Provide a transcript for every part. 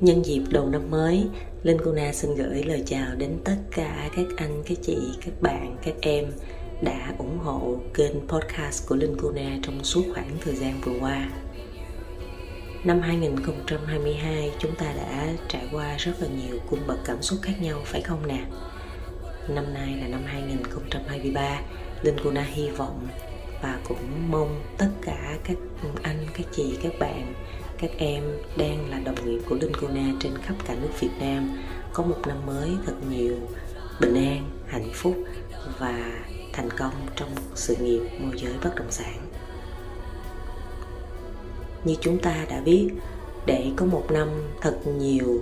Nhân dịp đầu năm mới, Linh Kuna xin gửi lời chào đến tất cả các anh, các chị, các bạn, các em đã ủng hộ kênh podcast của Linh Kuna trong suốt khoảng thời gian vừa qua. Năm 2022 chúng ta đã trải qua rất là nhiều cung bậc cảm xúc khác nhau phải không nè? Năm nay là năm 2023, Linh Kuna hy vọng và cũng mong tất cả các anh, các chị, các bạn các em đang là đồng nghiệp của Linh Cona trên khắp cả nước Việt Nam có một năm mới thật nhiều bình an, hạnh phúc và thành công trong sự nghiệp môi giới bất động sản. Như chúng ta đã biết, để có một năm thật nhiều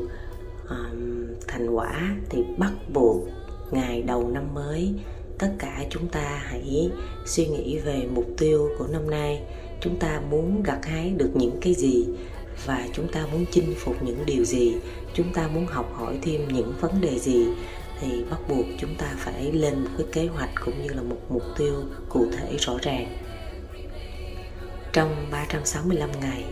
um, thành quả thì bắt buộc ngày đầu năm mới tất cả chúng ta hãy suy nghĩ về mục tiêu của năm nay chúng ta muốn gặt hái được những cái gì và chúng ta muốn chinh phục những điều gì? Chúng ta muốn học hỏi thêm những vấn đề gì? Thì bắt buộc chúng ta phải lên một cái kế hoạch cũng như là một mục tiêu cụ thể rõ ràng. Trong 365 ngày,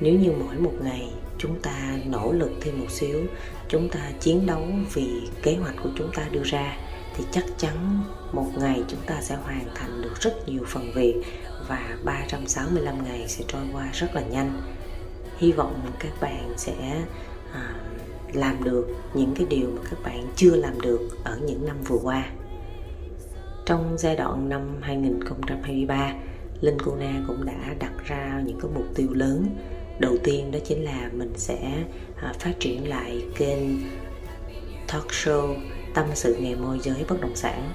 nếu như mỗi một ngày chúng ta nỗ lực thêm một xíu, chúng ta chiến đấu vì kế hoạch của chúng ta đưa ra thì chắc chắn một ngày chúng ta sẽ hoàn thành được rất nhiều phần việc và 365 ngày sẽ trôi qua rất là nhanh. Hy vọng các bạn sẽ à, làm được những cái điều mà các bạn chưa làm được ở những năm vừa qua. Trong giai đoạn năm 2023 Linh Cô Na cũng đã đặt ra những cái mục tiêu lớn. Đầu tiên đó chính là mình sẽ à, phát triển lại kênh talk show tâm sự nghề môi giới bất động sản.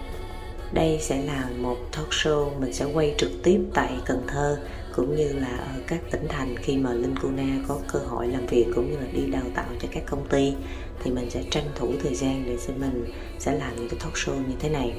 Đây sẽ là một talk show mình sẽ quay trực tiếp tại Cần Thơ cũng như là ở các tỉnh thành khi mà Linh Cuna có cơ hội làm việc cũng như là đi đào tạo cho các công ty thì mình sẽ tranh thủ thời gian để xem mình sẽ làm những cái talk show như thế này.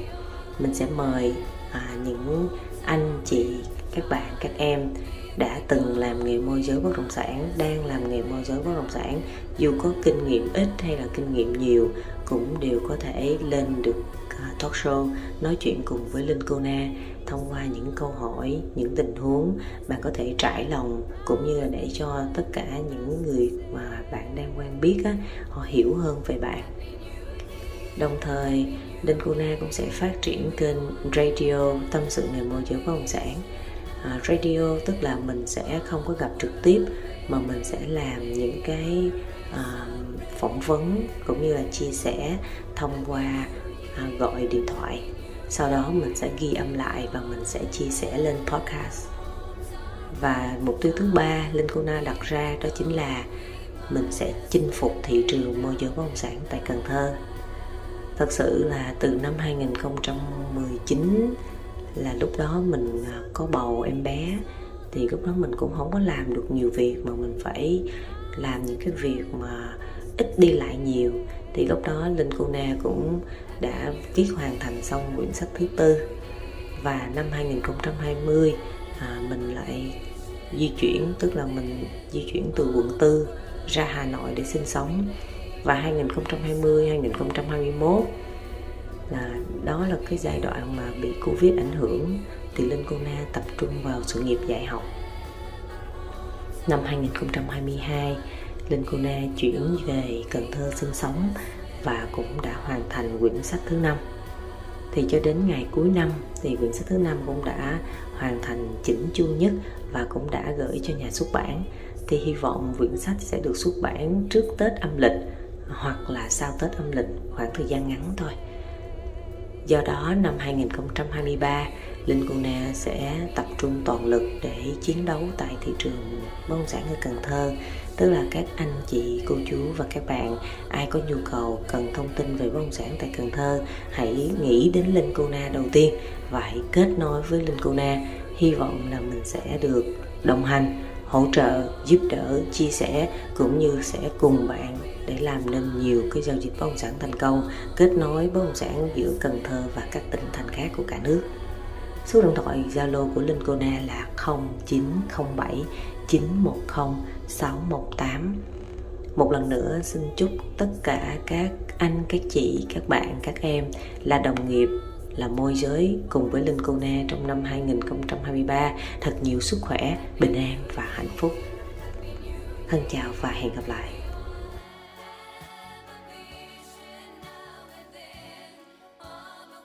Mình sẽ mời à, những anh chị các bạn các em đã từng làm nghề môi giới bất động sản đang làm nghề môi giới bất động sản. Dù có kinh nghiệm ít hay là kinh nghiệm nhiều cũng đều có thể lên được à, talk show nói chuyện cùng với Linh Cô Na thông qua những câu hỏi những tình huống bạn có thể trải lòng cũng như là để cho tất cả những người mà bạn đang quen biết á, họ hiểu hơn về bạn. Đồng thời Linh Cô Na cũng sẽ phát triển kênh radio tâm sự nghề môi giới bất động sản. À, radio tức là mình sẽ không có gặp trực tiếp mà mình sẽ làm những cái uh, phỏng vấn cũng như là chia sẻ thông qua uh, gọi điện thoại. Sau đó mình sẽ ghi âm lại và mình sẽ chia sẻ lên podcast. Và mục tiêu thứ ba linh Kona đặt ra đó chính là mình sẽ chinh phục thị trường môi giới bất động sản tại Cần Thơ. Thật sự là từ năm 2019 là lúc đó mình à, có bầu em bé thì lúc đó mình cũng không có làm được nhiều việc mà mình phải làm những cái việc mà ít đi lại nhiều. Thì lúc đó Linh Cô cũng đã viết hoàn thành xong quyển sách thứ tư. Và năm 2020 à, mình lại di chuyển tức là mình di chuyển từ quận tư ra Hà Nội để sinh sống. Và 2020 2021 là đó là cái giai đoạn mà bị Covid ảnh hưởng thì Linh Cô Na tập trung vào sự nghiệp dạy học. Năm 2022 Linh Cô Na chuyển về Cần Thơ sinh sống và cũng đã hoàn thành quyển sách thứ năm. Thì cho đến ngày cuối năm thì quyển sách thứ năm cũng đã hoàn thành chỉnh chu nhất và cũng đã gửi cho nhà xuất bản. Thì hy vọng quyển sách sẽ được xuất bản trước Tết âm lịch hoặc là sau Tết âm lịch khoảng thời gian ngắn thôi. Do đó, năm 2023 Linh Cô Na sẽ tập trung toàn lực để chiến đấu tại thị trường bất động sản ở Cần Thơ, tức là các anh chị, cô chú và các bạn. Ai có nhu cầu cần thông tin về bất động sản tại Cần Thơ, hãy nghĩ đến Linh Cô Na đầu tiên. Và hãy kết nối với Linh Cô Na. Hy vọng là mình sẽ được đồng hành hỗ trợ giúp đỡ chia sẻ cũng như sẽ cùng bạn để làm nên nhiều cái giao dịch bất động sản thành công kết nối bất động sản giữa Cần Thơ và các tỉnh thành khác của cả nước. Số điện thoại Zalo của Linh Cô Na là 0907 910 618 một lần nữa xin chúc tất cả các anh, các chị, các bạn, các em là đồng nghiệp là môi giới cùng với Linh Cô Na trong năm 2023 thật nhiều sức khỏe, bình an và hạnh phúc. Thân chào và hẹn gặp lại.